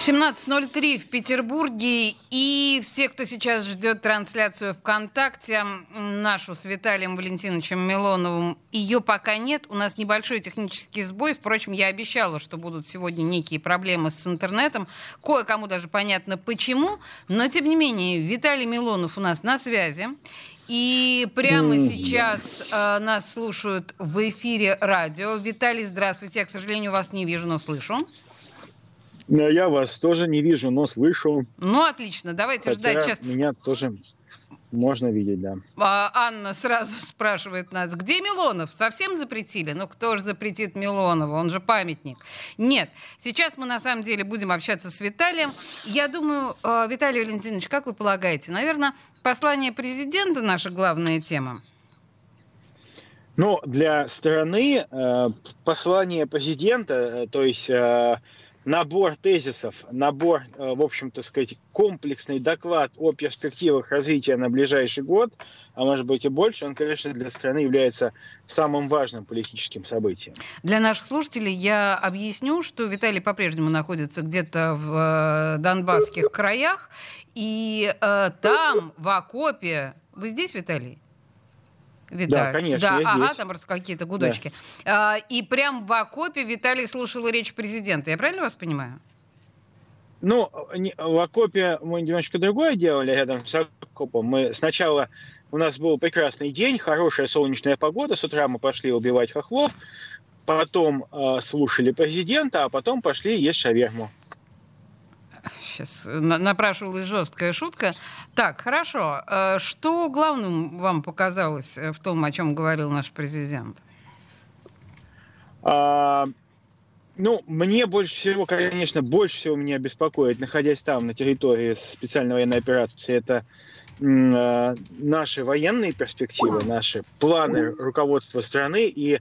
17.03 в Петербурге. И все, кто сейчас ждет трансляцию ВКонтакте, нашу с Виталием Валентиновичем Милоновым, ее пока нет. У нас небольшой технический сбой. Впрочем, я обещала, что будут сегодня некие проблемы с интернетом. Кое-кому даже понятно почему. Но, тем не менее, Виталий Милонов у нас на связи. И прямо сейчас э, нас слушают в эфире радио. Виталий, здравствуйте. Я, к сожалению, вас не вижу, но слышу. Я вас тоже не вижу, но слышу. Ну, отлично. Давайте Хотя ждать сейчас. Меня тоже можно видеть, да. А, Анна сразу спрашивает нас, где Милонов? Совсем запретили? Ну, кто же запретит Милонова? Он же памятник. Нет. Сейчас мы, на самом деле, будем общаться с Виталием. Я думаю, э, Виталий Валентинович, как вы полагаете, наверное, послание президента наша главная тема? Ну, для страны э, послание президента, э, то есть э, набор тезисов, набор, э, в общем-то сказать, комплексный доклад о перспективах развития на ближайший год, а может быть и больше, он, конечно, для страны является самым важным политическим событием. Для наших слушателей я объясню, что Виталий по-прежнему находится где-то в э, донбасских краях, и э, там, в окопе... Вы здесь, Виталий? Виталий. Да, конечно, Да, ага, здесь. там просто какие-то гудочки. А, и прям в окопе Виталий слушал речь президента. Я правильно вас понимаю? Ну, в окопе мы немножко другое делали рядом с окопом. Мы сначала, у нас был прекрасный день, хорошая солнечная погода, с утра мы пошли убивать хохлов, потом э, слушали президента, а потом пошли есть шаверму. Сейчас напрашивалась жесткая шутка. Так, хорошо. Э, Что главным вам показалось э, в том, о чем говорил наш президент? А, ну, мне больше всего, конечно, больше всего меня беспокоит, находясь там, на территории специальной военной операции, это э, наши военные перспективы, наши планы руководства страны и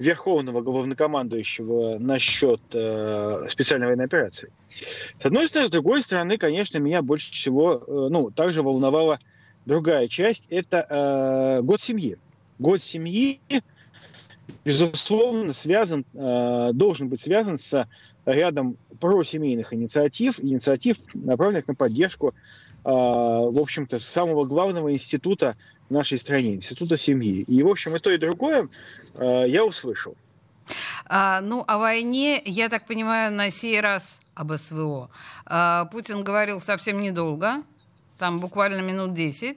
верховного главнокомандующего насчет э, специальной военной операции. С одной стороны, с другой стороны, конечно, меня больше всего, э, ну, также волновала другая часть, это э, год семьи. Год семьи безусловно, связан, э, должен быть связан с рядом просемейных инициатив, инициатив, направленных на поддержку, в общем-то, самого главного института в нашей стране, института семьи. И, в общем, и то, и другое э, я услышал. А, ну, о войне, я так понимаю, на сей раз об СВО. А, Путин говорил совсем недолго, там буквально минут 10.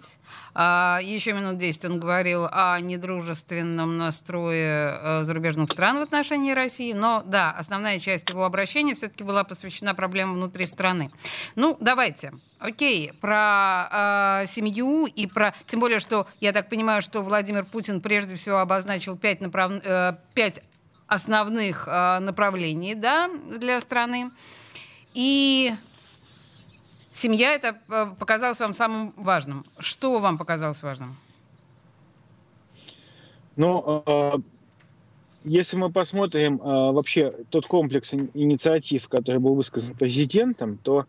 А, еще минут 10 он говорил о недружественном настрое э, зарубежных стран в отношении России. Но да, основная часть его обращения все-таки была посвящена проблемам внутри страны. Ну, давайте. Окей, про э, семью и про... Тем более, что я так понимаю, что Владимир Путин прежде всего обозначил пять, направ... э, основных э, направлений да, для страны. И семья это э, показалось вам самым важным. Что вам показалось важным? Ну, э, если мы посмотрим э, вообще тот комплекс ин- инициатив, который был высказан президентом, то,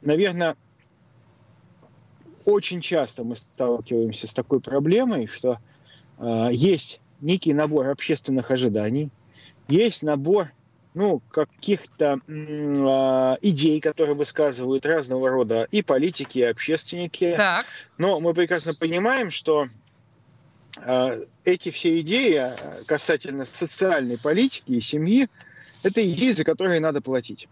наверное, очень часто мы сталкиваемся с такой проблемой, что есть некий набор общественных ожиданий, есть набор ну, каких-то э, идей, которые высказывают разного рода и политики, и общественники. Так. Но мы прекрасно понимаем, что э, эти все идеи э, касательно социальной политики и семьи, это идеи, за которые надо платить.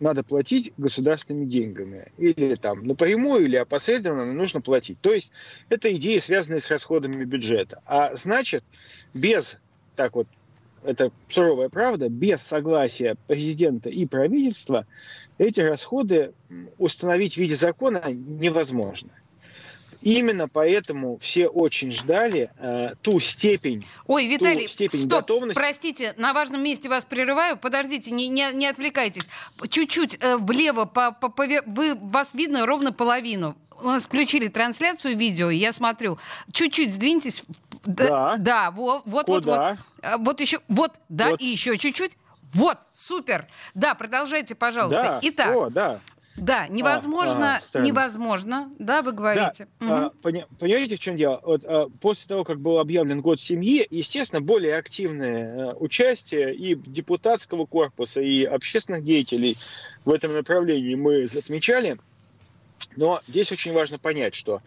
Надо платить государственными деньгами. Или там напрямую, или опосредованно но нужно платить. То есть это идеи, связанные с расходами бюджета. А значит, без, так вот, это суровая правда, без согласия президента и правительства эти расходы установить в виде закона невозможно. Именно поэтому все очень ждали э, ту степень, Ой, Виталий, степень стоп, готовности- простите, на важном месте вас прерываю. Подождите, не, не, не отвлекайтесь. Чуть-чуть э, влево, по, по- пове- вы, вас видно ровно половину. У нас включили трансляцию видео, я смотрю. Чуть-чуть сдвиньтесь Да, да, вот, вот, Куда? вот, вот. Вот еще, вот, да, вот. и еще чуть-чуть. Вот, супер. Да, продолжайте, пожалуйста. Да, Итак, о, да. Да, а, невозможно, а, а, невозможно, да, вы говорите. Да, угу. а, пони, понимаете, в чем дело? Вот, а, после того, как был объявлен год семьи, естественно, более активное а, участие и депутатского корпуса, и общественных деятелей в этом направлении мы отмечали. Но здесь очень важно понять, что а,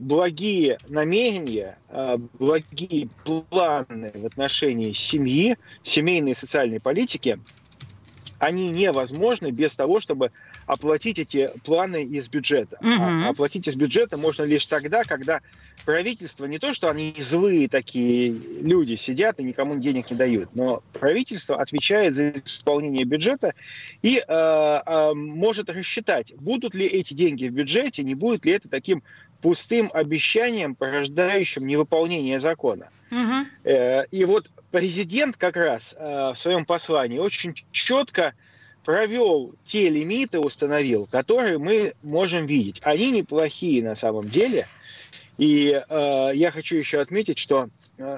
благие намерения, а, благие планы в отношении семьи, семейной и социальной политики, они невозможны без того, чтобы оплатить эти планы из бюджета. Угу. А оплатить из бюджета можно лишь тогда, когда правительство не то, что они злые такие люди сидят и никому денег не дают, но правительство отвечает за исполнение бюджета и э, э, может рассчитать, будут ли эти деньги в бюджете, не будет ли это таким пустым обещанием, порождающим невыполнение закона. Угу. И вот президент как раз э, в своем послании очень четко провел те лимиты, установил, которые мы можем видеть. Они неплохие на самом деле. И э, я хочу еще отметить, что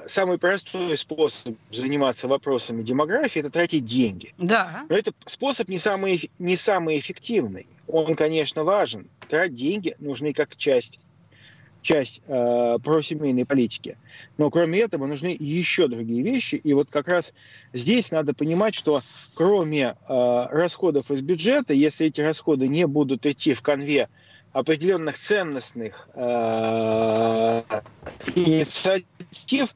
самый простой способ заниматься вопросами демографии – это тратить деньги. Да. Но это способ не самый, не самый эффективный. Он, конечно, важен. Тратить деньги нужны как часть часть э, просемейной политики. Но кроме этого нужны еще другие вещи. И вот как раз здесь надо понимать, что кроме э, расходов из бюджета, если эти расходы не будут идти в конве определенных ценностных э, инициатив,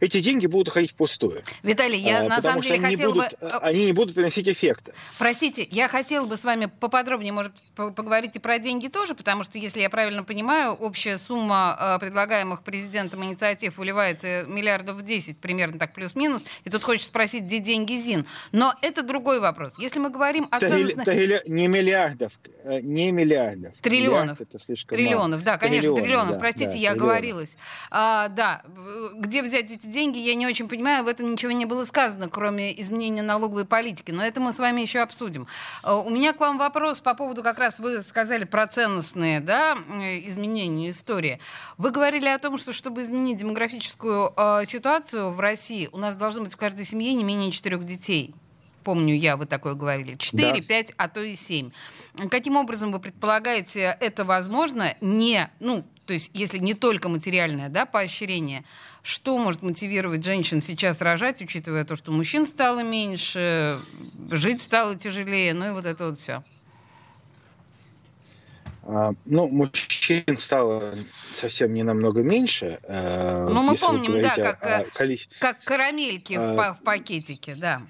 эти деньги будут уходить впустую. Виталий, я а, на самом деле хотела бы... Э, они не будут приносить эффекта. Простите, я хотела бы с вами поподробнее, может, поговорить и про деньги тоже, потому что, если я правильно понимаю, общая сумма э, предлагаемых президентом инициатив выливается миллиардов в 10, примерно так плюс-минус, и тут хочется спросить, где деньги ЗИН. Но это другой вопрос. Если мы говорим о ценностных... Не миллиардов, э, не миллиардов. Триллионов. Миллиард это слишком триллионов, мало. да, конечно, триллионов. триллионов. Да, Простите, да, я триллионов. оговорилась. А, да, где взять эти деньги, я не очень понимаю, в этом ничего не было сказано, кроме изменения налоговой политики. Но это мы с вами еще обсудим. Э, у меня к вам вопрос по поводу, как раз вы сказали про ценностные да, изменения истории. Вы говорили о том, что чтобы изменить демографическую э, ситуацию в России, у нас должно быть в каждой семье не менее четырех детей. Помню я, вы такое говорили. Четыре, пять, а то и семь. Каким образом вы предполагаете, это возможно не, ну, то есть если не только материальное да, поощрение, что может мотивировать женщин сейчас рожать, учитывая то, что мужчин стало меньше, жить стало тяжелее, ну и вот это вот все? А, ну, мужчин стало совсем не намного меньше. Э, ну, мы помним, да, как, о, коли... как карамельки а... в, в пакетике, да.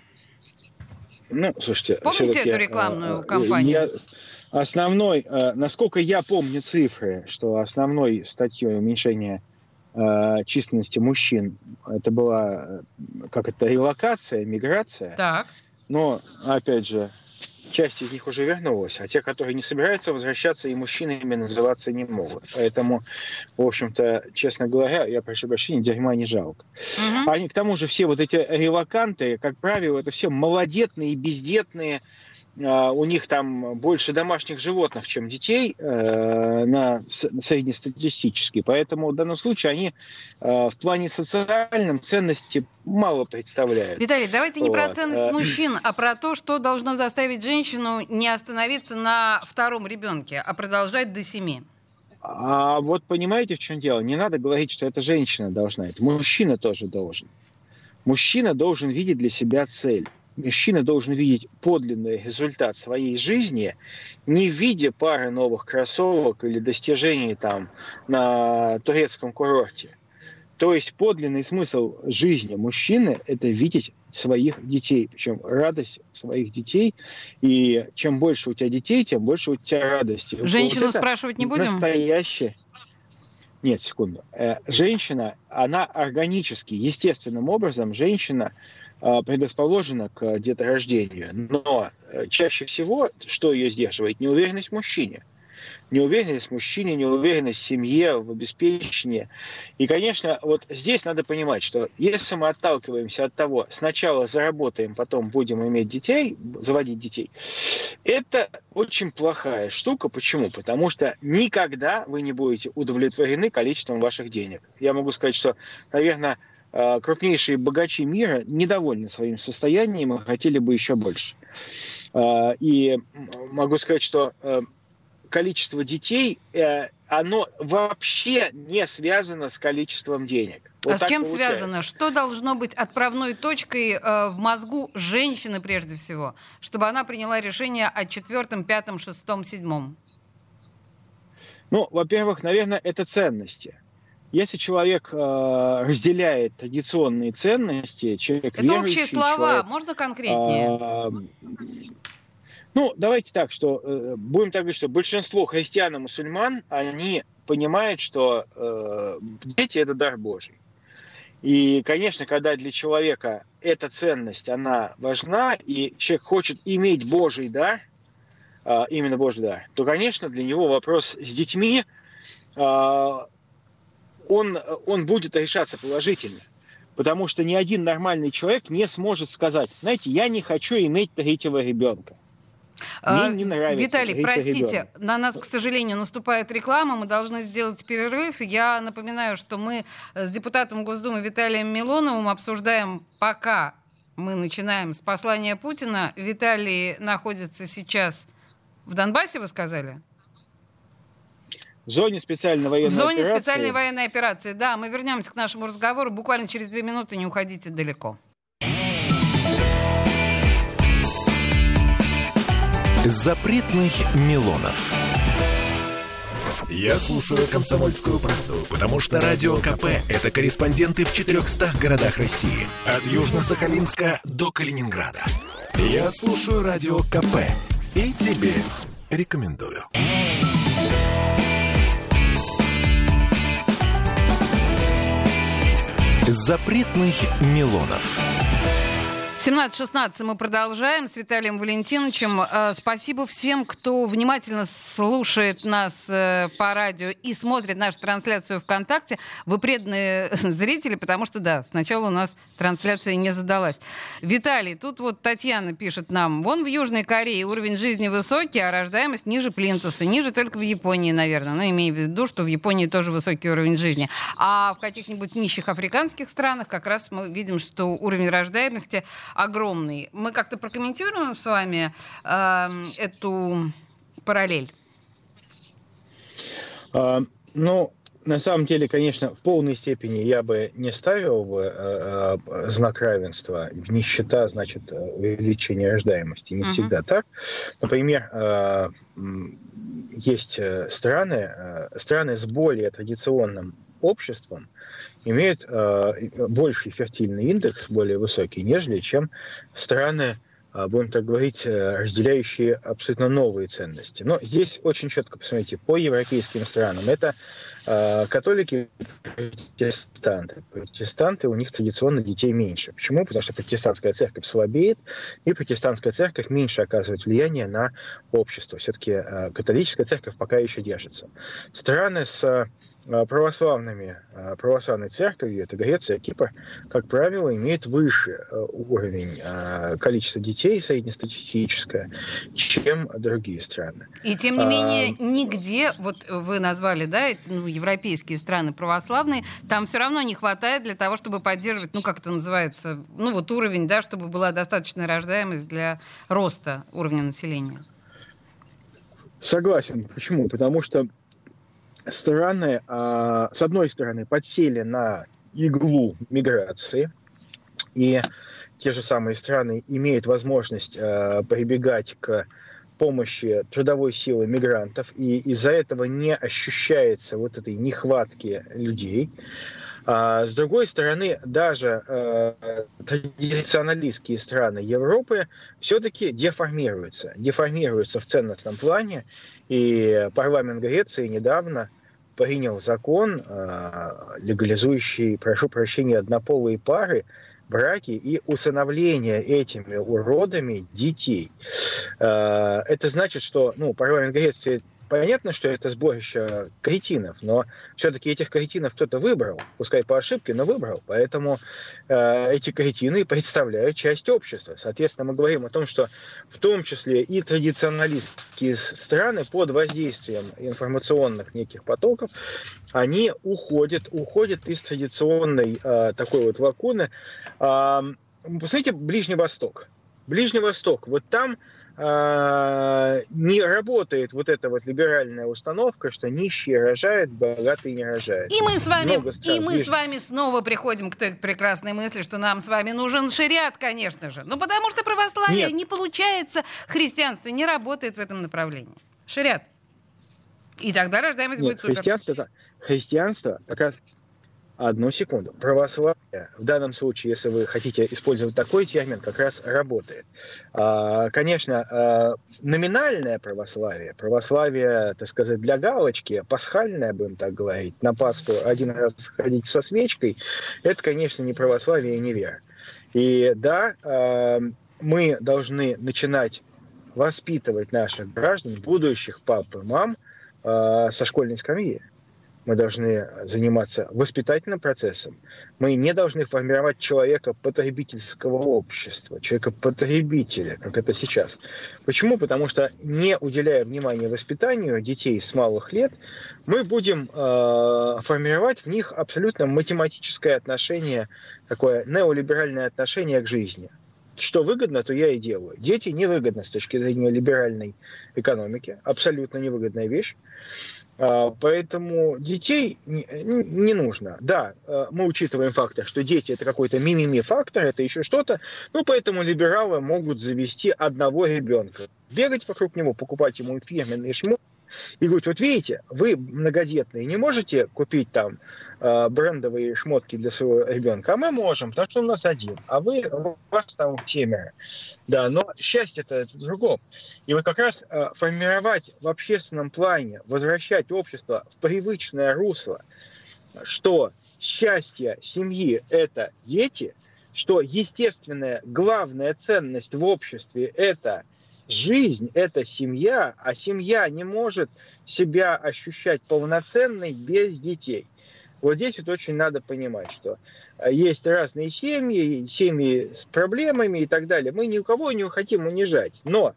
Ну, слушайте, помните эту рекламную а, кампанию? Я... Основной, э, насколько я помню цифры, что основной статьей уменьшения э, численности мужчин это была э, как это релокация, миграция. Так. Но опять же часть из них уже вернулась, а те, которые не собираются возвращаться, и мужчинами называться не могут. Поэтому, в общем-то, честно говоря, я прошу прощения, дерьма не жалко. Угу. Они, к тому же, все вот эти релаканты, как правило, это все малодетные, бездетные, у них там больше домашних животных, чем детей э, на среднестатистически. Поэтому в данном случае они э, в плане социальном ценности мало представляют. Виталий, давайте не вот. про ценность э, мужчин, а про то, что должно заставить женщину не остановиться на втором ребенке, а продолжать до семи. А вот понимаете, в чем дело? Не надо говорить, что это женщина должна, это мужчина тоже должен. Мужчина должен видеть для себя цель мужчина должен видеть подлинный результат своей жизни не в виде пары новых кроссовок или достижений там на турецком курорте. То есть подлинный смысл жизни мужчины – это видеть своих детей, причем радость своих детей. И чем больше у тебя детей, тем больше у тебя радости. Женщину вот спрашивать не будем? Настоящее. Нет, секунду. Э, женщина, она органически, естественным образом, женщина – предрасположена к деторождению. Но э, чаще всего, что ее сдерживает? Неуверенность в мужчине. Неуверенность в мужчине, неуверенность в семье, в обеспечении. И, конечно, вот здесь надо понимать, что если мы отталкиваемся от того, сначала заработаем, потом будем иметь детей, заводить детей, это очень плохая штука. Почему? Потому что никогда вы не будете удовлетворены количеством ваших денег. Я могу сказать, что, наверное, э, крупнейшие богачи мира недовольны своим состоянием и хотели бы еще больше. Э, и могу сказать, что э, количество детей, оно вообще не связано с количеством денег. Вот а с чем получается. связано? Что должно быть отправной точкой э, в мозгу женщины прежде всего, чтобы она приняла решение о четвертом, пятом, шестом, седьмом? Ну, во-первых, наверное, это ценности. Если человек э, разделяет традиционные ценности, человек Это общие слова, человек, можно конкретнее? Э, ну, давайте так, что э, будем так говорить, что большинство христиан и мусульман, они понимают, что э, дети это дар Божий. И, конечно, когда для человека эта ценность, она важна, и человек хочет иметь Божий дар, а, именно Божий дар, то, конечно, для него вопрос с детьми, а, он, он будет решаться положительно. Потому что ни один нормальный человек не сможет сказать, знаете, я не хочу иметь третьего ребенка. Мне а, не нравится. Виталий, простите, ребенок. на нас, к сожалению, наступает реклама, мы должны сделать перерыв. Я напоминаю, что мы с депутатом Госдумы Виталием Милоновым обсуждаем пока мы начинаем с послания Путина. Виталий находится сейчас в Донбассе, вы сказали? В зоне специальной военной операции. В зоне операции. специальной военной операции, да. Мы вернемся к нашему разговору буквально через две минуты, не уходите далеко. Запретных Милонов. Я слушаю «Комсомольскую правду», потому что «Радио КП» — это корреспонденты в 400 городах России. От Южно-Сахалинска до Калининграда. Я слушаю «Радио КП» и тебе рекомендую. Запретных Милонов. 17.16 мы продолжаем с Виталием Валентиновичем. Э, спасибо всем, кто внимательно слушает нас э, по радио и смотрит нашу трансляцию ВКонтакте. Вы преданные зрители, потому что, да, сначала у нас трансляция не задалась. Виталий, тут вот Татьяна пишет нам. Вон в Южной Корее уровень жизни высокий, а рождаемость ниже плинтуса. Ниже только в Японии, наверное. Ну, имея в виду, что в Японии тоже высокий уровень жизни. А в каких-нибудь нищих африканских странах как раз мы видим, что уровень рождаемости огромный. Мы как-то прокомментируем с вами э, эту параллель? А, ну, на самом деле, конечно, в полной степени я бы не ставил бы э, э, знак равенства. Нищета значит увеличение рождаемости. Не uh-huh. всегда так. Например, э, есть э, страны, э, страны с более традиционным обществом, имеют э, больший фертильный индекс, более высокий, нежели чем страны, э, будем так говорить, э, разделяющие абсолютно новые ценности. Но здесь очень четко посмотрите, по европейским странам это э, католики протестанты. Протестанты, у них традиционно детей меньше. Почему? Потому что протестантская церковь слабеет, и протестантская церковь меньше оказывает влияние на общество. Все-таки э, католическая церковь пока еще держится. Страны с православными, э, православной церковью, это Греция, Кипр, как правило, имеет выше э, уровень количества детей среднестатистическое, чем другие страны. И тем не менее, а, нигде, вот вы назвали, да, эти ну, европейские страны православные, там все равно не хватает для того, чтобы поддерживать, ну, как это называется, ну, вот уровень, да, чтобы была достаточная рождаемость для роста уровня населения. Согласен. Почему? Потому что страны, а, с одной стороны, подсели на иглу миграции, и те же самые страны имеют возможность а, прибегать к помощи трудовой силы мигрантов, и из-за этого не ощущается вот этой нехватки людей. А с другой стороны, даже э, традиционалистские страны Европы все-таки деформируются. Деформируются в ценностном плане. И парламент Греции недавно принял закон, э, легализующий, прошу прощения, однополые пары, браки и усыновление этими уродами детей. Э, это значит, что ну, парламент Греции понятно, что это сборище кретинов, но все-таки этих кретинов кто-то выбрал, пускай по ошибке, но выбрал. Поэтому э, эти кретины представляют часть общества. Соответственно, мы говорим о том, что в том числе и традиционалистские страны под воздействием информационных неких потоков, они уходят, уходят из традиционной э, такой вот лакуны. Э, посмотрите, Ближний Восток. Ближний Восток. Вот там не работает вот эта вот либеральная установка, что нищие рожают, богатые не рожают. И мы с вами, и мы с вами снова приходим к той прекрасной мысли, что нам с вами нужен шариат, конечно же. Ну, потому что православие Нет. не получается, христианство не работает в этом направлении. Шариат. И тогда рождаемость Нет, будет супер. Христианство, христианство как раз Одну секунду. Православие, в данном случае, если вы хотите использовать такой термин, как раз работает. А, конечно, а, номинальное православие, православие, так сказать, для галочки, пасхальное, будем так говорить, на Пасху один раз ходить со свечкой, это, конечно, не православие и не вера. И да, а, мы должны начинать воспитывать наших граждан, будущих пап и мам, со школьной скамьи мы должны заниматься воспитательным процессом. Мы не должны формировать человека потребительского общества, человека потребителя, как это сейчас. Почему? Потому что не уделяя внимания воспитанию детей с малых лет, мы будем э, формировать в них абсолютно математическое отношение, такое неолиберальное отношение к жизни что выгодно, то я и делаю. Дети невыгодны с точки зрения либеральной экономики. Абсолютно невыгодная вещь. А, поэтому детей не нужно. Да, э, мы учитываем фактор, что дети это какой-то мимими фактор, это еще что-то. Ну, поэтому либералы могут завести одного ребенка. Бегать вокруг него, покупать ему фирменные шмотки, и говорит, вот видите, вы многодетные, не можете купить там э, брендовые шмотки для своего ребенка, а мы можем, потому что у нас один, а вы, у вас там семеро. Да, но счастье-то это другом. И вот как раз э, формировать в общественном плане, возвращать общество в привычное русло, что счастье семьи – это дети, что естественная главная ценность в обществе – это – Жизнь – это семья, а семья не может себя ощущать полноценной без детей. Вот здесь вот очень надо понимать, что э, есть разные семьи, семьи с проблемами и так далее. Мы ни у кого не хотим унижать. Но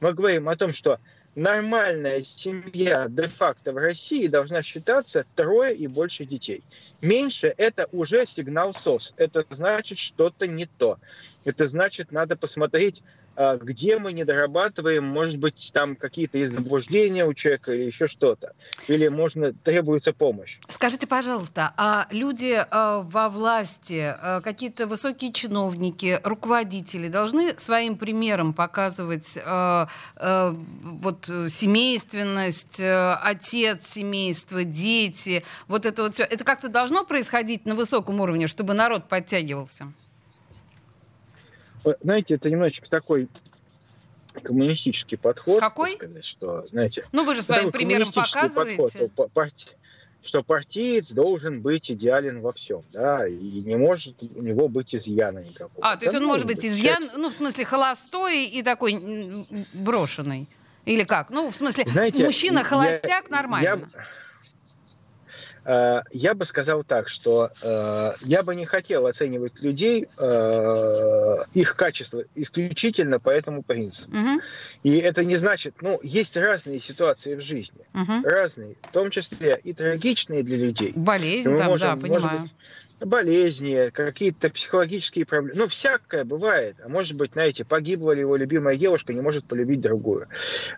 мы говорим о том, что нормальная семья де-факто в России должна считаться трое и больше детей. Меньше – это уже сигнал СОС. Это значит что-то не то. Это значит, надо посмотреть где мы не дорабатываем, может быть, там какие-то заблуждения у человека или еще что-то. Или, можно, требуется помощь. Скажите, пожалуйста, а люди а, во власти, а, какие-то высокие чиновники, руководители должны своим примером показывать вот семейственность, отец семейства, дети, вот это вот все. Это как-то должно происходить на высоком уровне, чтобы народ подтягивался? Знаете, это немножечко такой коммунистический подход. Какой? Сказать, что, знаете, ну, вы же своим примером показываете. Подход, что партиец должен быть идеален во всем, да, и не может у него быть изъяна никакого. А, то есть он может быть изъян, ну, в смысле, холостой и такой брошенный? Или как? Ну, в смысле, мужчина-холостяк нормально. Я, я бы сказал так, что э, я бы не хотел оценивать людей, э, их качество исключительно по этому принципу. Угу. И это не значит, ну, есть разные ситуации в жизни, угу. разные, в том числе и трагичные для людей. Болезнь, там, можем, да, понимаю. Быть, болезни, какие-то психологические проблемы. Ну, всякое бывает. А может быть, знаете, погибла ли его любимая девушка, не может полюбить другую.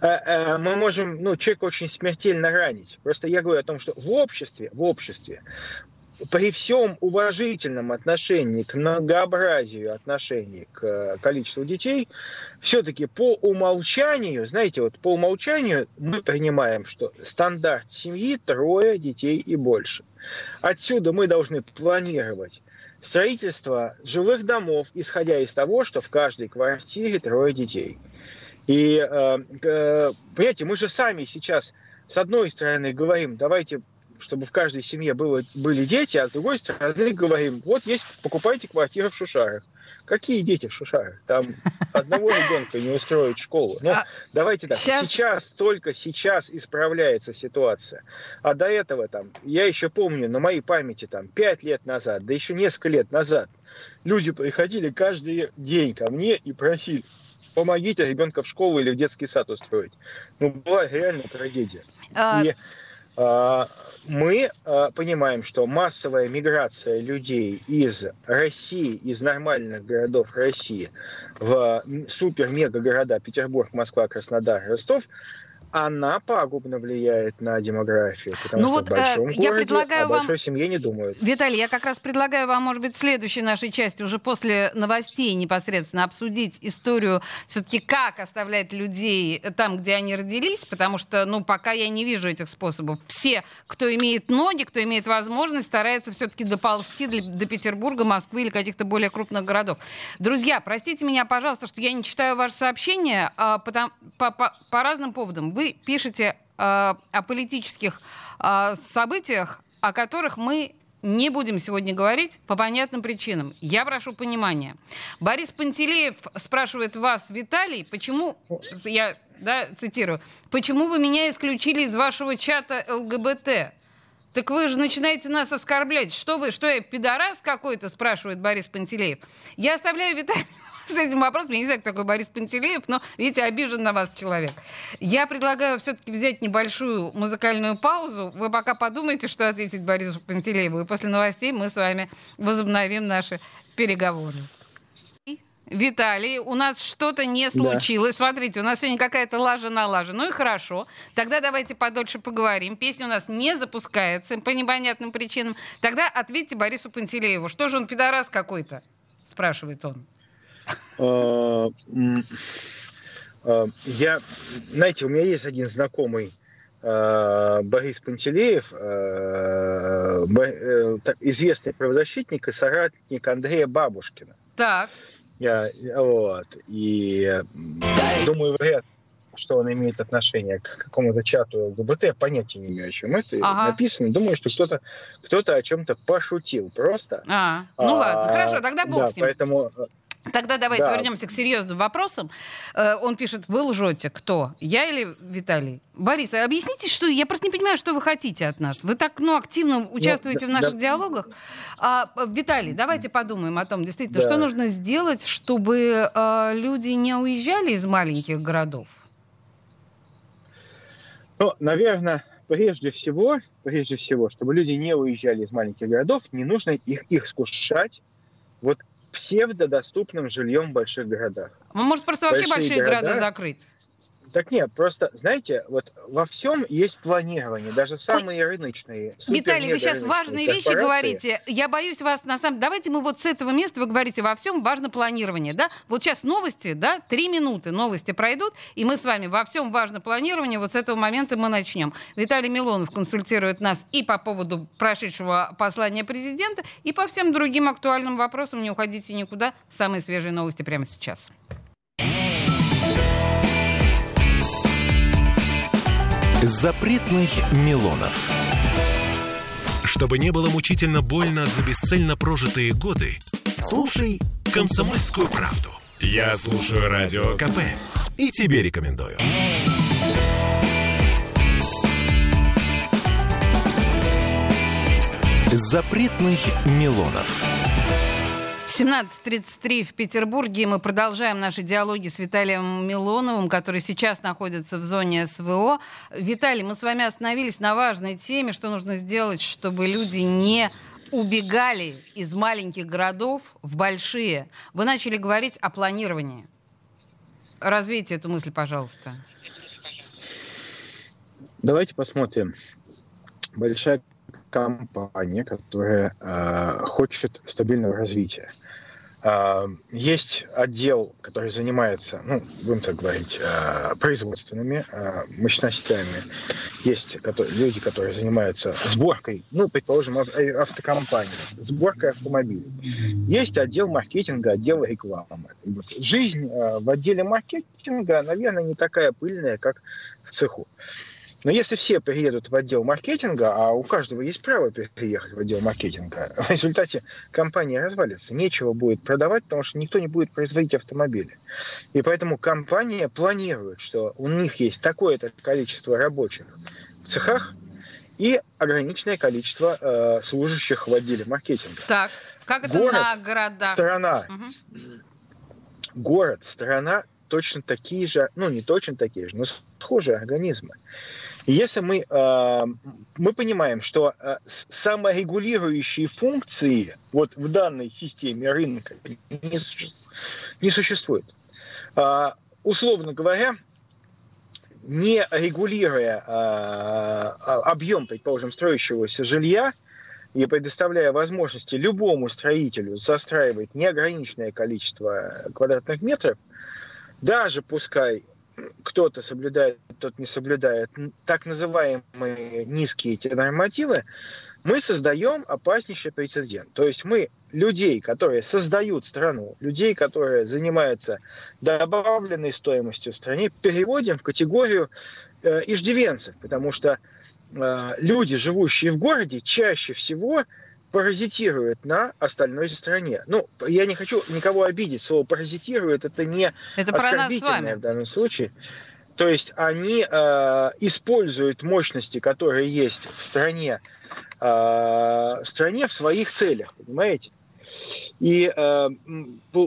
А, а, мы можем, ну, человека очень смертельно ранить. Просто я говорю о том, что в обществе, в обществе при всем уважительном отношении к многообразию отношений к э, количеству детей, все-таки по умолчанию, знаете, вот по умолчанию мы принимаем, что стандарт семьи трое детей и больше. Отсюда мы должны планировать строительство жилых домов, исходя из того, что в каждой квартире трое детей. И, э, э, понимаете, мы же сами сейчас, с одной стороны, говорим, давайте чтобы в каждой семье было, были дети, а с другой стороны говорим, вот есть, покупайте квартиру в Шушарах. Какие дети в Шушарах? Там одного ребенка не устроить школу. Ну, а давайте так. Сейчас... сейчас, только сейчас исправляется ситуация. А до этого там, я еще помню, на моей памяти там, пять лет назад, да еще несколько лет назад, люди приходили каждый день ко мне и просили, помогите ребенка в школу или в детский сад устроить. Ну, была реально трагедия. А... И мы а, понимаем, что массовая миграция людей из России, из нормальных городов России в супер-мега-города Петербург, Москва, Краснодар, Ростов – она пагубно влияет на демографию, потому ну что вот, в большом э, я городе предлагаю о большой вам... семье не думают. Виталий, я как раз предлагаю вам, может быть, в следующей нашей части, уже после новостей непосредственно обсудить историю все-таки, как оставлять людей там, где они родились, потому что, ну, пока я не вижу этих способов. Все, кто имеет ноги, кто имеет возможность, стараются все-таки доползти до Петербурга, Москвы или каких-то более крупных городов. Друзья, простите меня, пожалуйста, что я не читаю ваши сообщения а, по, по, по разным поводам. Вы пишете э, о политических э, событиях, о которых мы не будем сегодня говорить по понятным причинам. Я прошу понимания. Борис Пантелеев спрашивает вас, Виталий, почему, я да, цитирую, почему вы меня исключили из вашего чата ЛГБТ? Так вы же начинаете нас оскорблять. Что вы, что я, пидорас какой-то, спрашивает Борис Пантелеев. Я оставляю Виталия с этим вопросом. Я не знаю, кто такой Борис Пантелеев, но, видите, обижен на вас человек. Я предлагаю все-таки взять небольшую музыкальную паузу. Вы пока подумайте, что ответить Борису Пантелееву. И после новостей мы с вами возобновим наши переговоры. Виталий, у нас что-то не случилось. Да. Смотрите, у нас сегодня какая-то лажа на лаже. Ну и хорошо. Тогда давайте подольше поговорим. Песня у нас не запускается по непонятным причинам. Тогда ответьте Борису Пантелееву. Что же он пидорас какой-то? Спрашивает он. А, а, я, знаете, у меня есть один знакомый а, Борис Пантелеев, э, известный правозащитник и соратник Андрея Бабушкина. Так. Я, вот, и думаю, вряд что он имеет отношение к какому-то чату ЛГБТ, понятия не имею, о чем это ага. написано. Думаю, что кто-то кто о чем-то пошутил просто. А, ну а, ладно, хорошо, тогда бог да, с ним. Поэтому Тогда давайте да. вернемся к серьезным вопросам. Э, он пишет, вы лжете. Кто? Я или Виталий? Борис, а объясните, что... Я просто не понимаю, что вы хотите от нас. Вы так ну, активно ну, участвуете ну, в наших да. диалогах. А, Виталий, давайте подумаем о том, действительно, да. что нужно сделать, чтобы а, люди не уезжали из маленьких городов? Ну, наверное, прежде всего, прежде всего, чтобы люди не уезжали из маленьких городов, не нужно их, их скушать вот псевдодоступным жильем в больших городах. Ну, может, просто вообще большие, большие города, города закрыть? Так нет, просто, знаете, вот во всем есть планирование, даже самые Ой, рыночные. Виталий, вы сейчас важные вещи говорите. Я боюсь вас на самом Давайте мы вот с этого места, вы говорите, во всем важно планирование, да? Вот сейчас новости, да, три минуты новости пройдут, и мы с вами во всем важно планирование, вот с этого момента мы начнем. Виталий Милонов консультирует нас и по поводу прошедшего послания президента, и по всем другим актуальным вопросам. Не уходите никуда. Самые свежие новости прямо сейчас. Запретных Милонов. Чтобы не было мучительно больно за бесцельно прожитые годы, слушай «Комсомольскую правду». Я слушаю Радио КП и тебе рекомендую. Запретных Милонов. 17.33 в Петербурге. Мы продолжаем наши диалоги с Виталием Милоновым, который сейчас находится в зоне СВО. Виталий, мы с вами остановились на важной теме, что нужно сделать, чтобы люди не убегали из маленьких городов в большие. Вы начали говорить о планировании. Развейте эту мысль, пожалуйста. Давайте посмотрим. Большая компания, которая э, хочет стабильного развития. Э, есть отдел, который занимается, ну, будем так говорить, э, производственными мощностями. Есть люди, которые занимаются сборкой, ну, предположим, автокомпании, сборкой автомобилей. Есть отдел маркетинга, отдел рекламы. Вот жизнь в отделе маркетинга, наверное, не такая пыльная, как в цеху. Но если все приедут в отдел маркетинга, а у каждого есть право переехать в отдел маркетинга, в результате компания развалится. Нечего будет продавать, потому что никто не будет производить автомобили. И поэтому компания планирует, что у них есть такое-то количество рабочих в цехах и ограниченное количество э, служащих в отделе маркетинга. Так, как это Город, на городах? Страна. Угу. Город, страна точно такие же, ну не точно такие же, но схожие организмы. И если мы, э, мы понимаем, что э, саморегулирующие функции вот в данной системе рынка не, не существует. Э, условно говоря, не регулируя э, объем, предположим, строящегося жилья, и предоставляя возможности любому строителю застраивать неограниченное количество квадратных метров, даже пускай кто-то соблюдает, тот не соблюдает так называемые низкие эти нормативы, мы создаем опаснейший прецедент. То есть мы людей, которые создают страну, людей, которые занимаются добавленной стоимостью в стране, переводим в категорию э, иждивенцев, потому что э, люди, живущие в городе, чаще всего паразитирует на остальной стране. Ну, я не хочу никого обидеть. Слово паразитирует это не это оскорбительное в данном случае. То есть они э, используют мощности, которые есть в стране, э, в стране в своих целях, понимаете? И э,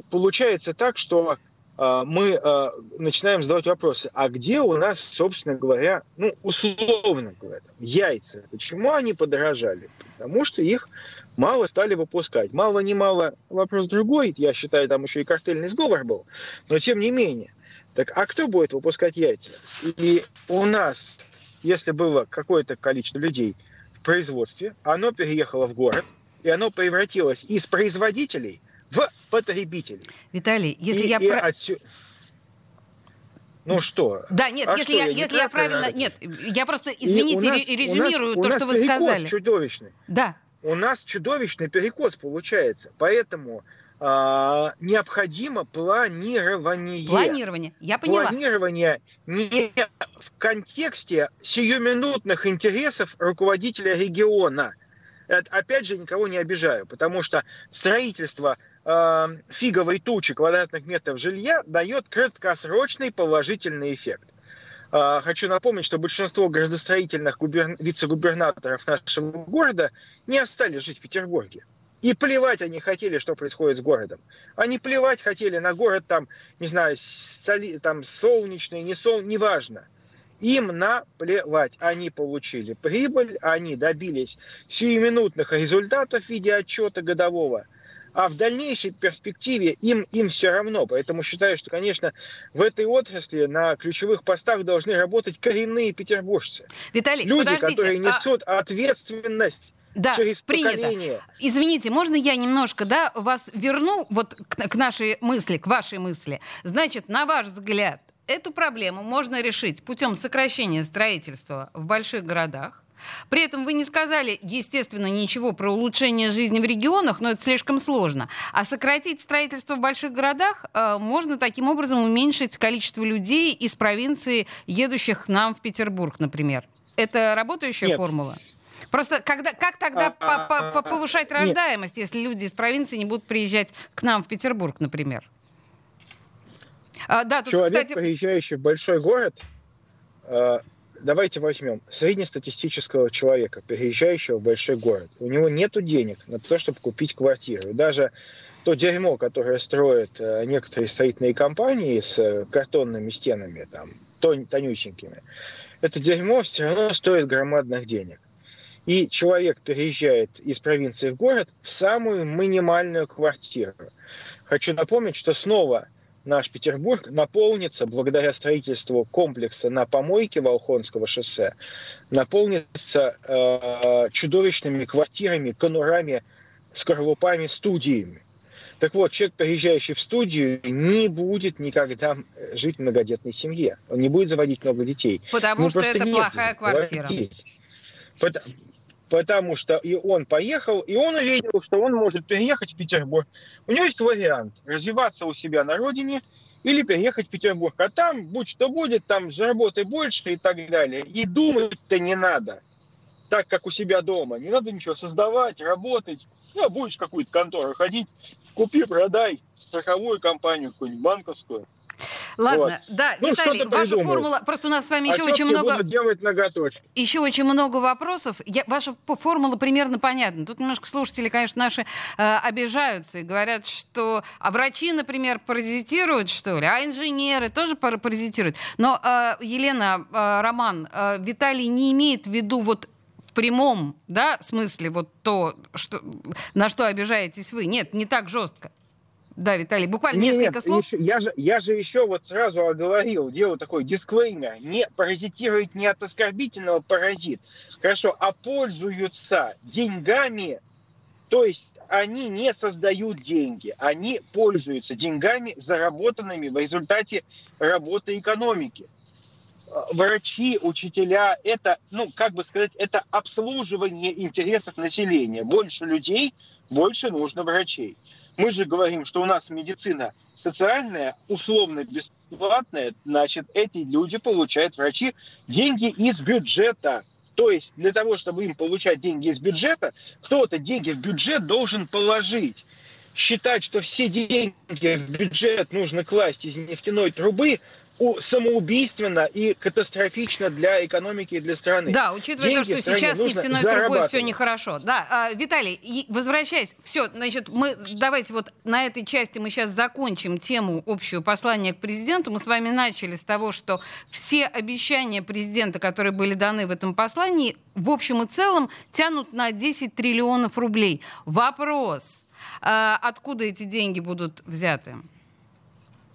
получается так, что э, мы э, начинаем задавать вопросы, а где у нас, собственно говоря, ну, условно говоря, яйца? Почему они подорожали? Потому что их мало стали выпускать. Мало не мало вопрос другой. Я считаю, там еще и картельный сговор был. Но тем не менее. Так, а кто будет выпускать яйца? И у нас, если было какое-то количество людей в производстве, оно переехало в город, и оно превратилось из производителей в потребителей. Виталий, если и, я... И про... отсю... Ну что? Да, нет, а если, что, я, я, если я правильно... Радость? Нет, я просто, извините, нас, резюмирую у нас, то, у нас что вы сказали. чудовищный. Да. У нас чудовищный перекос получается. Поэтому а, необходимо планирование. Планирование, я поняла. Планирование не в контексте сиюминутных интересов руководителя региона. Это, опять же, никого не обижаю, потому что строительство фиговой тучи квадратных метров жилья дает краткосрочный положительный эффект. Э, хочу напомнить, что большинство градостроительных губерн... вице-губернаторов нашего города не остались жить в Петербурге. И плевать они хотели, что происходит с городом. Они плевать хотели на город там, не знаю, соли, там солнечный, не сол, неважно. Им наплевать. Они получили прибыль, они добились сиюминутных результатов в виде отчета годового. А в дальнейшей перспективе им, им все равно. Поэтому считаю, что, конечно, в этой отрасли на ключевых постах должны работать коренные петербуржцы. Виталий, Люди, подождите, которые а несут а... ответственность да, через принято. поколение. Извините, можно я немножко, да, вас верну вот к, к нашей мысли, к вашей мысли? Значит, на ваш взгляд, эту проблему можно решить путем сокращения строительства в больших городах. При этом вы не сказали, естественно, ничего про улучшение жизни в регионах, но это слишком сложно. А сократить строительство в больших городах э, можно таким образом уменьшить количество людей из провинции, едущих к нам в Петербург, например. Это работающая Нет. формула? Просто когда, как тогда А, по- по- а, по- повышать нет. рождаемость, если люди из провинции не будут приезжать к нам в Петербург, например? А, да, тут, Человек, кстати, приезжающий в большой город, э, давайте возьмем среднестатистического человека, переезжающего в большой город. У него нет денег на то, чтобы купить квартиру. Даже то дерьмо, которое строят э, некоторые строительные компании с э, картонными стенами, там, тон- тонюсенькими, это дерьмо все равно стоит громадных денег. И человек переезжает из провинции в город в самую минимальную квартиру. Хочу напомнить, что снова наш Петербург наполнится благодаря строительству комплекса на помойке Волхонского шоссе, наполнится э, чудовищными квартирами, конурами, скорлупами, студиями. Так вот, человек, приезжающий в студию, не будет никогда жить в многодетной семье. Он не будет заводить много детей. потому Ему что это плохая квартира. заводить. Пот- потому что и он поехал, и он увидел, что он может переехать в Петербург. У него есть вариант развиваться у себя на родине или переехать в Петербург. А там, будь что будет, там заработай больше и так далее. И думать-то не надо так, как у себя дома. Не надо ничего создавать, работать. Ну, а будешь какую-то контору ходить, купи, продай страховую компанию какую-нибудь, банковскую. Ладно, вот. да, ну, Виталий, ваша придумают. формула, просто у нас с вами еще очень много... делать ноготочки. Еще очень много вопросов. Я, ваша формула примерно понятна. Тут немножко слушатели, конечно, наши э, обижаются и говорят, что... А врачи, например, паразитируют, что ли? А инженеры тоже паразитируют. Но, э, Елена, э, Роман, э, Виталий не имеет в виду вот в прямом да, смысле вот то, что, на что обижаетесь вы. Нет, не так жестко. Да, Виталий, буквально нет, несколько слов. Еще, я, же, я же еще вот сразу оговорил, делаю такой дисклеймер. Не паразитирует не от оскорбительного паразит. Хорошо, а пользуются деньгами, то есть они не создают деньги, они пользуются деньгами, заработанными в результате работы экономики врачи, учителя, это, ну, как бы сказать, это обслуживание интересов населения. Больше людей, больше нужно врачей. Мы же говорим, что у нас медицина социальная, условно бесплатная, значит, эти люди получают, врачи, деньги из бюджета. То есть для того, чтобы им получать деньги из бюджета, кто-то деньги в бюджет должен положить. Считать, что все деньги в бюджет нужно класть из нефтяной трубы, самоубийственно и катастрофично для экономики и для страны. Да, учитывая Деньги то, что сейчас нефтяной трубой все нехорошо. Да, а, Виталий, возвращаясь, все, значит, мы давайте вот на этой части мы сейчас закончим тему общего послания к президенту. Мы с вами начали с того, что все обещания президента, которые были даны в этом послании, в общем и целом тянут на 10 триллионов рублей. Вопрос, а, откуда эти деньги будут взяты?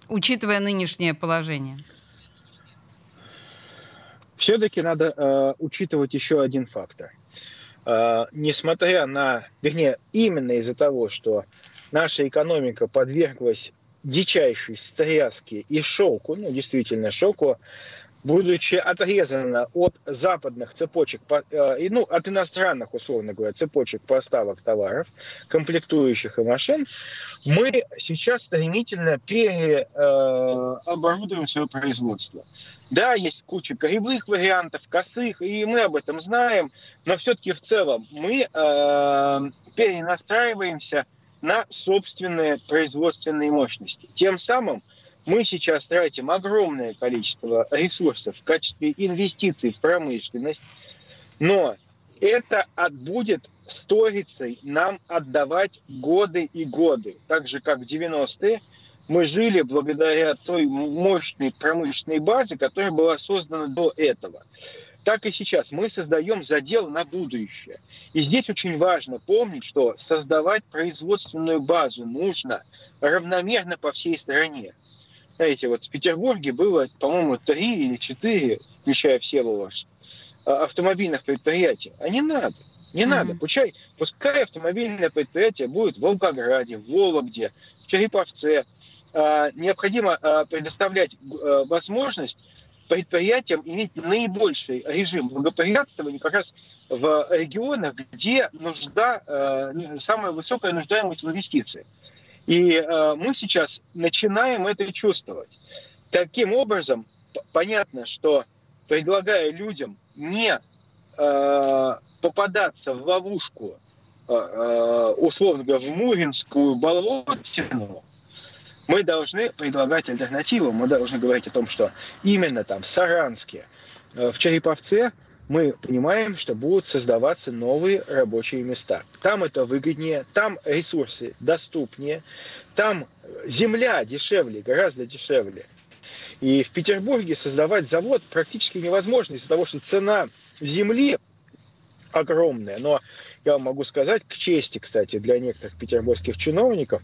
Учитывая нынешнее положение? Все-таки надо э, учитывать еще один фактор. Э, несмотря на, вернее, именно из-за того, что наша экономика подверглась дичайшей стряске и шоку, ну, действительно шоку, будучи отрезана от западных цепочек, э, ну, от иностранных, условно говоря, цепочек поставок товаров, комплектующих и машин, мы сейчас стремительно переоборудуем свое производство. Да, есть куча кривых вариантов, косых, и мы об этом знаем, но все-таки в целом мы э, перенастраиваемся на собственные производственные мощности. Тем самым мы сейчас тратим огромное количество ресурсов в качестве инвестиций в промышленность, но это будет сторицей нам отдавать годы и годы. Так же, как в 90-е мы жили благодаря той мощной промышленной базе, которая была создана до этого. Так и сейчас мы создаем задел на будущее. И здесь очень важно помнить, что создавать производственную базу нужно равномерно по всей стране. Знаете, вот в Петербурге было, по-моему, три или четыре, включая все Всеволожск, а, автомобильных предприятий. А не надо. Не mm-hmm. надо. Пускай, пускай автомобильное предприятие будет в Волгограде, в Вологде, в Череповце. А, необходимо а, предоставлять а, возможность предприятиям иметь наибольший режим благоприятствования как раз в регионах, где нужда, а, самая высокая нуждаемость в инвестициях. И э, мы сейчас начинаем это чувствовать. Таким образом, понятно, что предлагая людям не э, попадаться в ловушку, э, э, условно говоря, в Муринскую болотину, мы должны предлагать альтернативу. Мы должны говорить о том, что именно там в Саранске, э, в Череповце – мы понимаем, что будут создаваться новые рабочие места. Там это выгоднее, там ресурсы доступнее, там земля дешевле, гораздо дешевле. И в Петербурге создавать завод практически невозможно из-за того, что цена земли огромная. Но я вам могу сказать, к чести, кстати, для некоторых петербургских чиновников,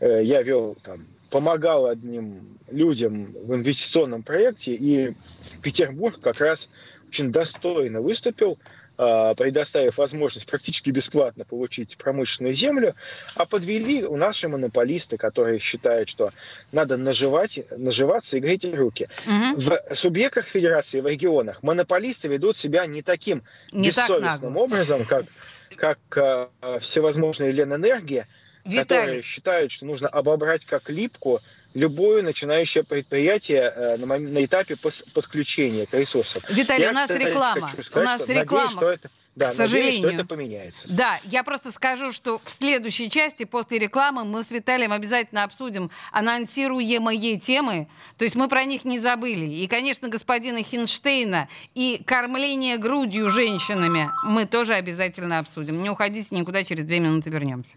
э, я вел там помогал одним людям в инвестиционном проекте, и Петербург как раз очень достойно выступил, э, предоставив возможность практически бесплатно получить промышленную землю, а подвели у наши монополисты, которые считают, что надо наживать, наживаться и греть руки. Угу. В субъектах федерации, в регионах монополисты ведут себя не таким не бессовестным так образом, как, как э, всевозможные Ленэнергия, Виталий. которые считают, что нужно обобрать как липку любое начинающее предприятие э, на, на этапе подключения к ресурсам. Виталий, Я, у нас кстати, реклама. Сказать, у нас что реклама. Надеюсь, что это, да, к сожалению. Надеюсь, что это поменяется. Да, я просто скажу, что в следующей части, после рекламы, мы с Виталием обязательно обсудим анонсируемые темы. То есть мы про них не забыли. И, конечно, господина Хинштейна и кормление грудью женщинами мы тоже обязательно обсудим. Не уходите никуда, через две минуты вернемся.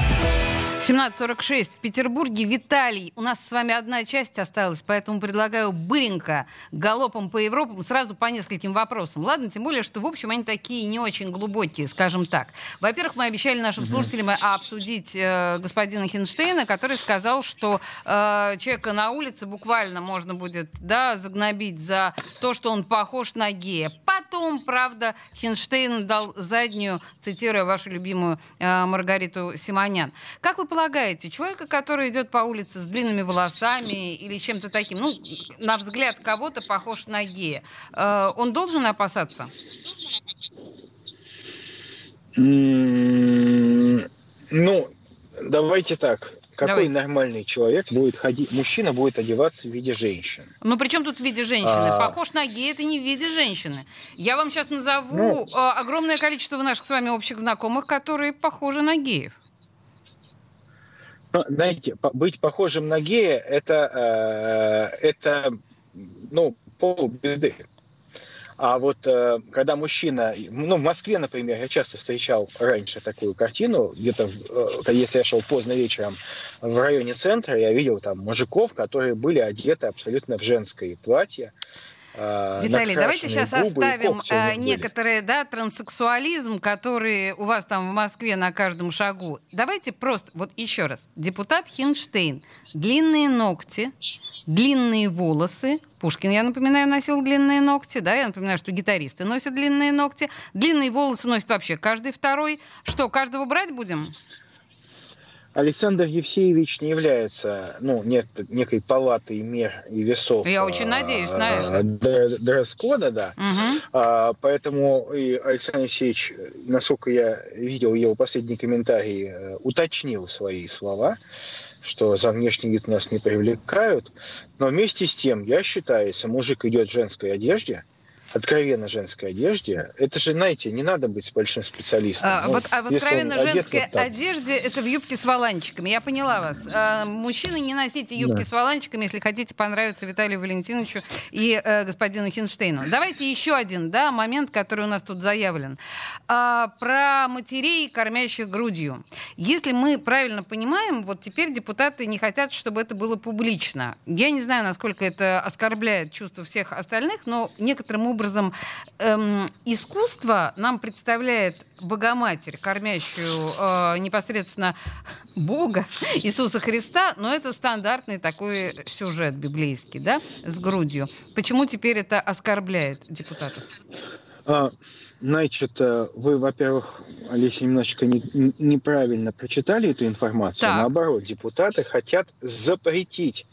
17.46 в Петербурге. Виталий, у нас с вами одна часть осталась, поэтому предлагаю быренько галопом по Европам сразу по нескольким вопросам. Ладно, тем более, что, в общем, они такие не очень глубокие, скажем так. Во-первых, мы обещали нашим слушателям обсудить э, господина Хинштейна, который сказал, что э, человека на улице буквально можно будет да, загнобить за то, что он похож на гея. Потом, правда, Хинштейн дал заднюю, цитируя вашу любимую э, Маргариту Симонян. Как вы полагаете, человека, который идет по улице с длинными волосами или чем-то таким, ну, на взгляд кого-то похож на гея, э, он должен опасаться? Ну, давайте так. Какой Давайте. нормальный человек будет ходить, мужчина будет одеваться в виде женщины? Ну, при чем тут в виде женщины? А... Похож на гея, это не в виде женщины. Я вам сейчас назову ну... Э, огромное количество наших с вами общих знакомых, которые похожи на геев. Ну, знаете, быть похожим на гея это, э, это ну, полбеды. А вот э, когда мужчина, ну, в Москве, например, я часто встречал раньше такую картину, где-то, э, если я шел поздно вечером в районе центра, я видел там мужиков, которые были одеты абсолютно в женское платье, Виталий, давайте сейчас оставим э, некоторые, да, транссексуализм, который у вас там в Москве на каждом шагу. Давайте просто, вот еще раз. Депутат Хинштейн. Длинные ногти, длинные волосы. Пушкин, я напоминаю, носил длинные ногти, да, я напоминаю, что гитаристы носят длинные ногти. Длинные волосы носит вообще каждый второй. Что, каждого брать будем? Александр Евсеевич не является ну, нет, некой палатой мер и весов. Я очень надеюсь на это. Дресс-кода, да. Угу. А, поэтому и Александр Евсеевич, насколько я видел его последний комментарий, э, уточнил свои слова, что за внешний вид нас не привлекают. Но вместе с тем, я считаю, если мужик идет в женской одежде, откровенно женской одежде, это же, знаете, не надо быть большим специалистом. А, ну, вот, а в откровенно женской вот одежде это в юбке с воланчиками. Я поняла вас. А, мужчины, не носите юбки да. с воланчиками, если хотите понравиться Виталию Валентиновичу и э, господину Хинштейну. Давайте еще один да, момент, который у нас тут заявлен. А, про матерей, кормящих грудью. Если мы правильно понимаем, вот теперь депутаты не хотят, чтобы это было публично. Я не знаю, насколько это оскорбляет чувства всех остальных, но некоторым образом образом эм, искусство нам представляет Богоматерь, кормящую э, непосредственно Бога, Иисуса Христа, но это стандартный такой сюжет библейский, да, с грудью. Почему теперь это оскорбляет депутатов? А, значит, э, вы, во-первых, Олеся, немножечко не, неправильно прочитали эту информацию. Так. Наоборот, депутаты хотят запретить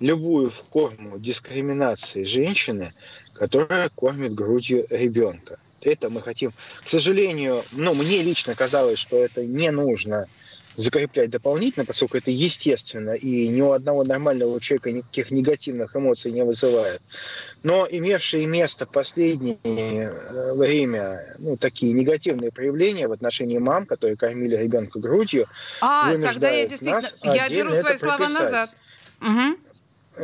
любую форму дискриминации женщины, которая кормит грудью ребенка. Это мы хотим. К сожалению, ну, мне лично казалось, что это не нужно закреплять дополнительно, поскольку это естественно, и ни у одного нормального человека никаких негативных эмоций не вызывает. Но имевшие место последнее э, время ну, такие негативные проявления в отношении мам, которые кормили ребенка грудью, а, тогда я действительно... Я беру свои слова назад. Угу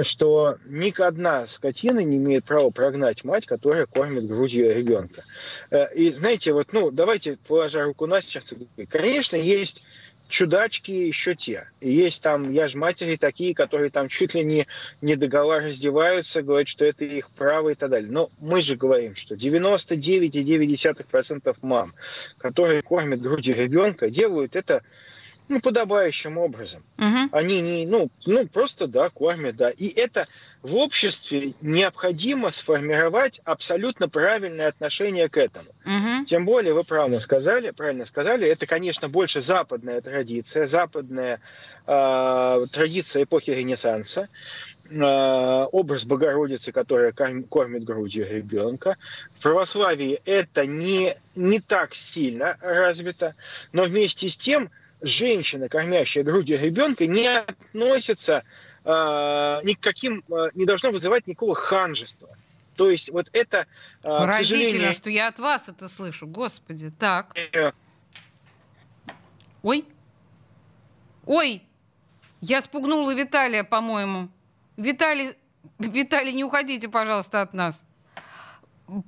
что ни одна скотина не имеет права прогнать мать, которая кормит грудью ребенка. Э, и знаете, вот, ну, давайте, положа руку на сердце, конечно, есть чудачки еще те. Есть там, я же матери такие, которые там чуть ли не, не догола раздеваются, говорят, что это их право и так далее. Но мы же говорим, что 99,9% мам, которые кормят грудью ребенка, делают это ну, подобающим образом. Угу. Они не, ну, ну, просто, да, кормят, да. И это в обществе необходимо сформировать абсолютно правильное отношение к этому. Угу. Тем более, вы правильно сказали, правильно сказали, это, конечно, больше западная традиция, западная э, традиция эпохи Ренессанса э, образ Богородицы, которая кормит грудью ребенка. В православии это не, не так сильно развито, но вместе с тем женщина, кормящая грудью ребенка, не относится э, ни к каким, э, не должно вызывать никакого ханжества. То есть вот это, э, к сожалению... что я от вас это слышу, господи. Так. Э, Ой. Ой. Я спугнула Виталия, по-моему. Виталий, Виталий, не уходите, пожалуйста, от нас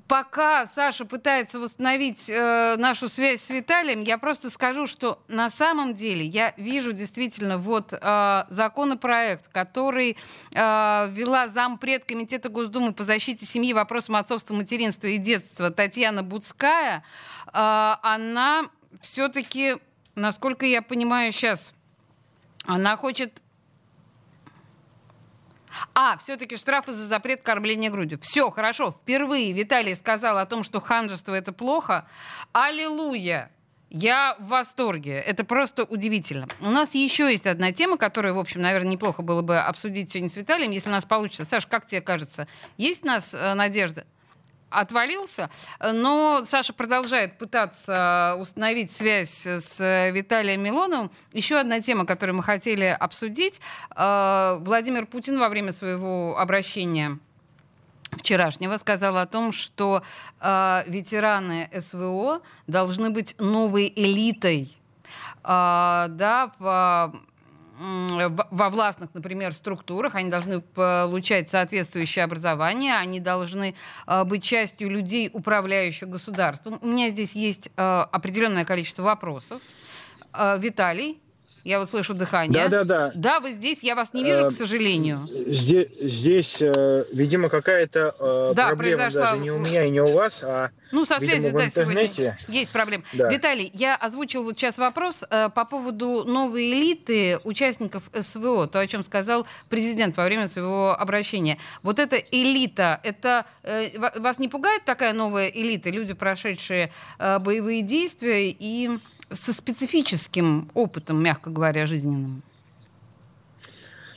пока Саша пытается восстановить э, нашу связь с Виталием, я просто скажу, что на самом деле я вижу действительно вот э, законопроект, который э, вела зампред Комитета Госдумы по защите семьи, вопросам отцовства, материнства и детства Татьяна Буцкая, э, она все-таки, насколько я понимаю сейчас, она хочет а, все-таки штрафы за запрет кормления грудью. Все, хорошо. Впервые Виталий сказал о том, что ханжество это плохо. Аллилуйя! Я в восторге. Это просто удивительно. У нас еще есть одна тема, которую, в общем, наверное, неплохо было бы обсудить сегодня с Виталием, если у нас получится. Саш, как тебе кажется, есть у нас э, надежда? Отвалился. Но Саша продолжает пытаться установить связь с Виталием Милоновым. Еще одна тема, которую мы хотели обсудить. Э, Владимир Путин во время своего обращения вчерашнего сказал о том, что э, ветераны СВО должны быть новой элитой. Э, да, в во властных, например, структурах, они должны получать соответствующее образование, они должны э, быть частью людей, управляющих государством. У меня здесь есть э, определенное количество вопросов. Э, Виталий, я вот слышу дыхание. Да, да, да. Да, вы здесь, я вас не вижу, к сожалению. Здесь, здесь видимо, какая-то да, проблема произошла... даже не у меня и не у вас, а ну, со связью, да, сегодня есть проблемы. Да. Виталий, я озвучил вот сейчас вопрос э, по поводу новой элиты участников СВО, то, о чем сказал президент во время своего обращения. Вот эта элита, это э, вас не пугает такая новая элита, люди, прошедшие э, боевые действия и со специфическим опытом, мягко говоря, жизненным?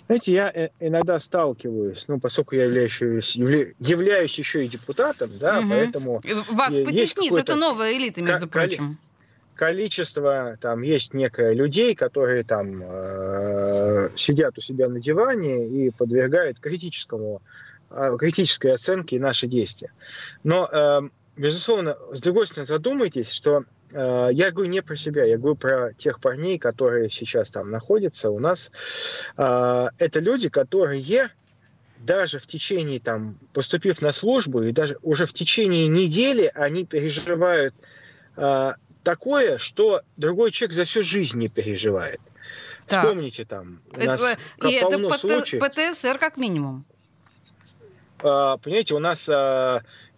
Знаете, я э, иногда сталкиваюсь, ну, поскольку я являюсь, явля, являюсь еще и депутатом, да, угу. поэтому... Вас потеснит, это новая элита, между прочим. Количество, там, есть некое людей, которые там э, сидят у себя на диване и подвергают критическому, э, критической оценке наши действия. Но, э, безусловно, с другой стороны, задумайтесь, что я говорю не про себя, я говорю про тех парней, которые сейчас там находятся у нас. Э, это люди, которые даже в течение, там, поступив на службу, и даже уже в течение недели они переживают э, такое, что другой человек за всю жизнь не переживает. Так. Вспомните там, у нас это, и полно это случаев. ПТСР как минимум. Понимаете, у нас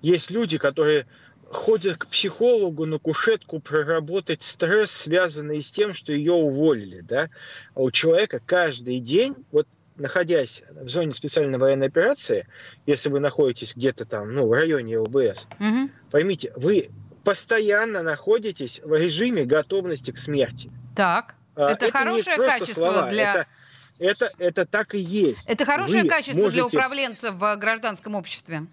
есть люди, которые ходит к психологу на кушетку проработать стресс, связанный с тем, что ее уволили. Да? А у человека каждый день, вот находясь в зоне специальной военной операции, если вы находитесь где-то там, ну, в районе ЛБС, угу. поймите, вы постоянно находитесь в режиме готовности к смерти. Так, а, это, это хорошее качество слова, для... Это, это, это так и есть. Это хорошее вы качество можете... для управленца в гражданском обществе.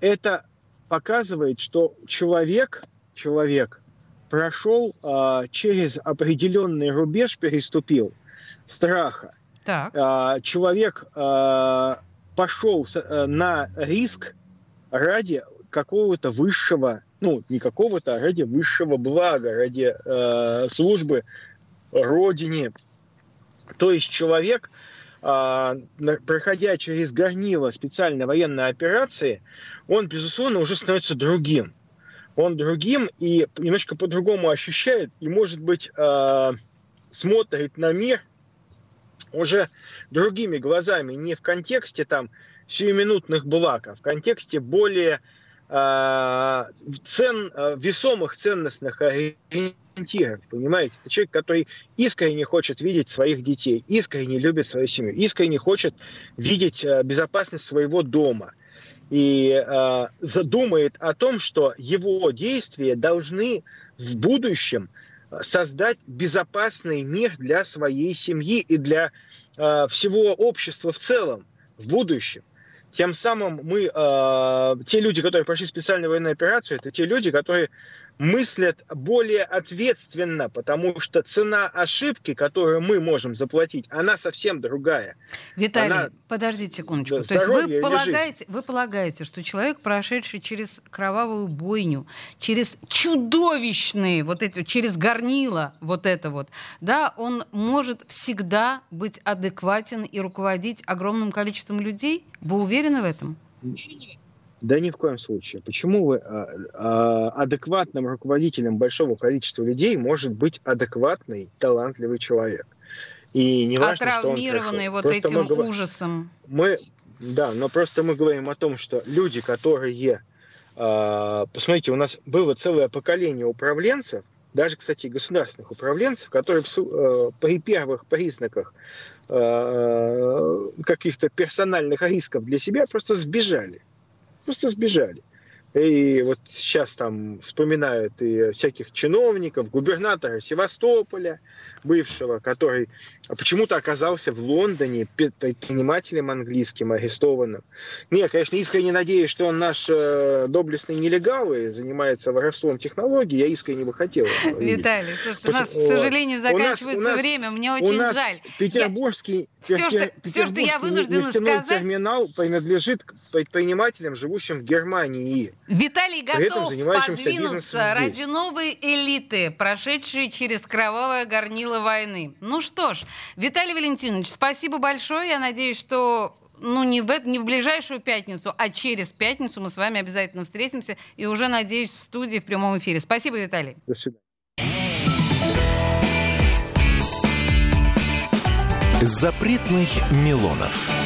Это показывает, что человек, человек прошел э, через определенный рубеж, переступил страха. Так. Э, человек э, пошел на риск ради какого-то высшего, ну, не какого-то, а ради высшего блага, ради э, службы Родине. То есть человек а, проходя через горнило специальной военной операции, он, безусловно, уже становится другим. Он другим и немножко по-другому ощущает, и, может быть, а, смотрит на мир уже другими глазами, не в контексте там сиюминутных благ, а в контексте более э, цен, весомых ценностных ориентиров, понимаете? Это человек, который искренне хочет видеть своих детей, искренне любит свою семью, искренне хочет видеть э, безопасность своего дома и э, задумает о том, что его действия должны в будущем создать безопасный мир для своей семьи и для э, всего общества в целом в будущем. Тем самым мы, э, те люди, которые прошли специальную военную операцию, это те люди, которые мыслят более ответственно, потому что цена ошибки, которую мы можем заплатить, она совсем другая. Виталий, она... подождите секундочку. Да, То есть вы полагаете, вы полагаете, что человек, прошедший через кровавую бойню, через чудовищные вот эти, через горнила вот это вот, да, он может всегда быть адекватен и руководить огромным количеством людей? Вы уверены в этом? Да ни в коем случае. Почему вы а, а, адекватным руководителем большого количества людей может быть адекватный, талантливый человек? И не важно, что он вот просто этим мы, ужасом. Мы, да, но просто мы говорим о том, что люди, которые... А, посмотрите, у нас было целое поколение управленцев, даже, кстати, государственных управленцев, которые э, при первых признаках э, каких-то персональных рисков для себя просто сбежали просто сбежали. И вот сейчас там вспоминают и всяких чиновников, губернатора Севастополя, бывшего, который почему-то оказался в Лондоне предпринимателем английским арестованным. Не, конечно, искренне надеюсь, что он наш э, доблестный нелегал и занимается воровством технологий. Я искренне бы хотел. Виталий, слушайте, у нас, к сожалению, заканчивается у нас, время. Мне очень у нас жаль. Петербургский, я... все, что, все, что я вынуждена сказать... терминал принадлежит предпринимателям, живущим в Германии. Виталий готов подвинуться ради новой элиты, прошедшей через кровавое горнило войны. Ну что ж, Виталий Валентинович, спасибо большое. Я надеюсь, что ну, не в, не в ближайшую пятницу, а через пятницу мы с вами обязательно встретимся. И уже, надеюсь, в студии в прямом эфире. Спасибо, Виталий. До свидания. Запретных Милонов.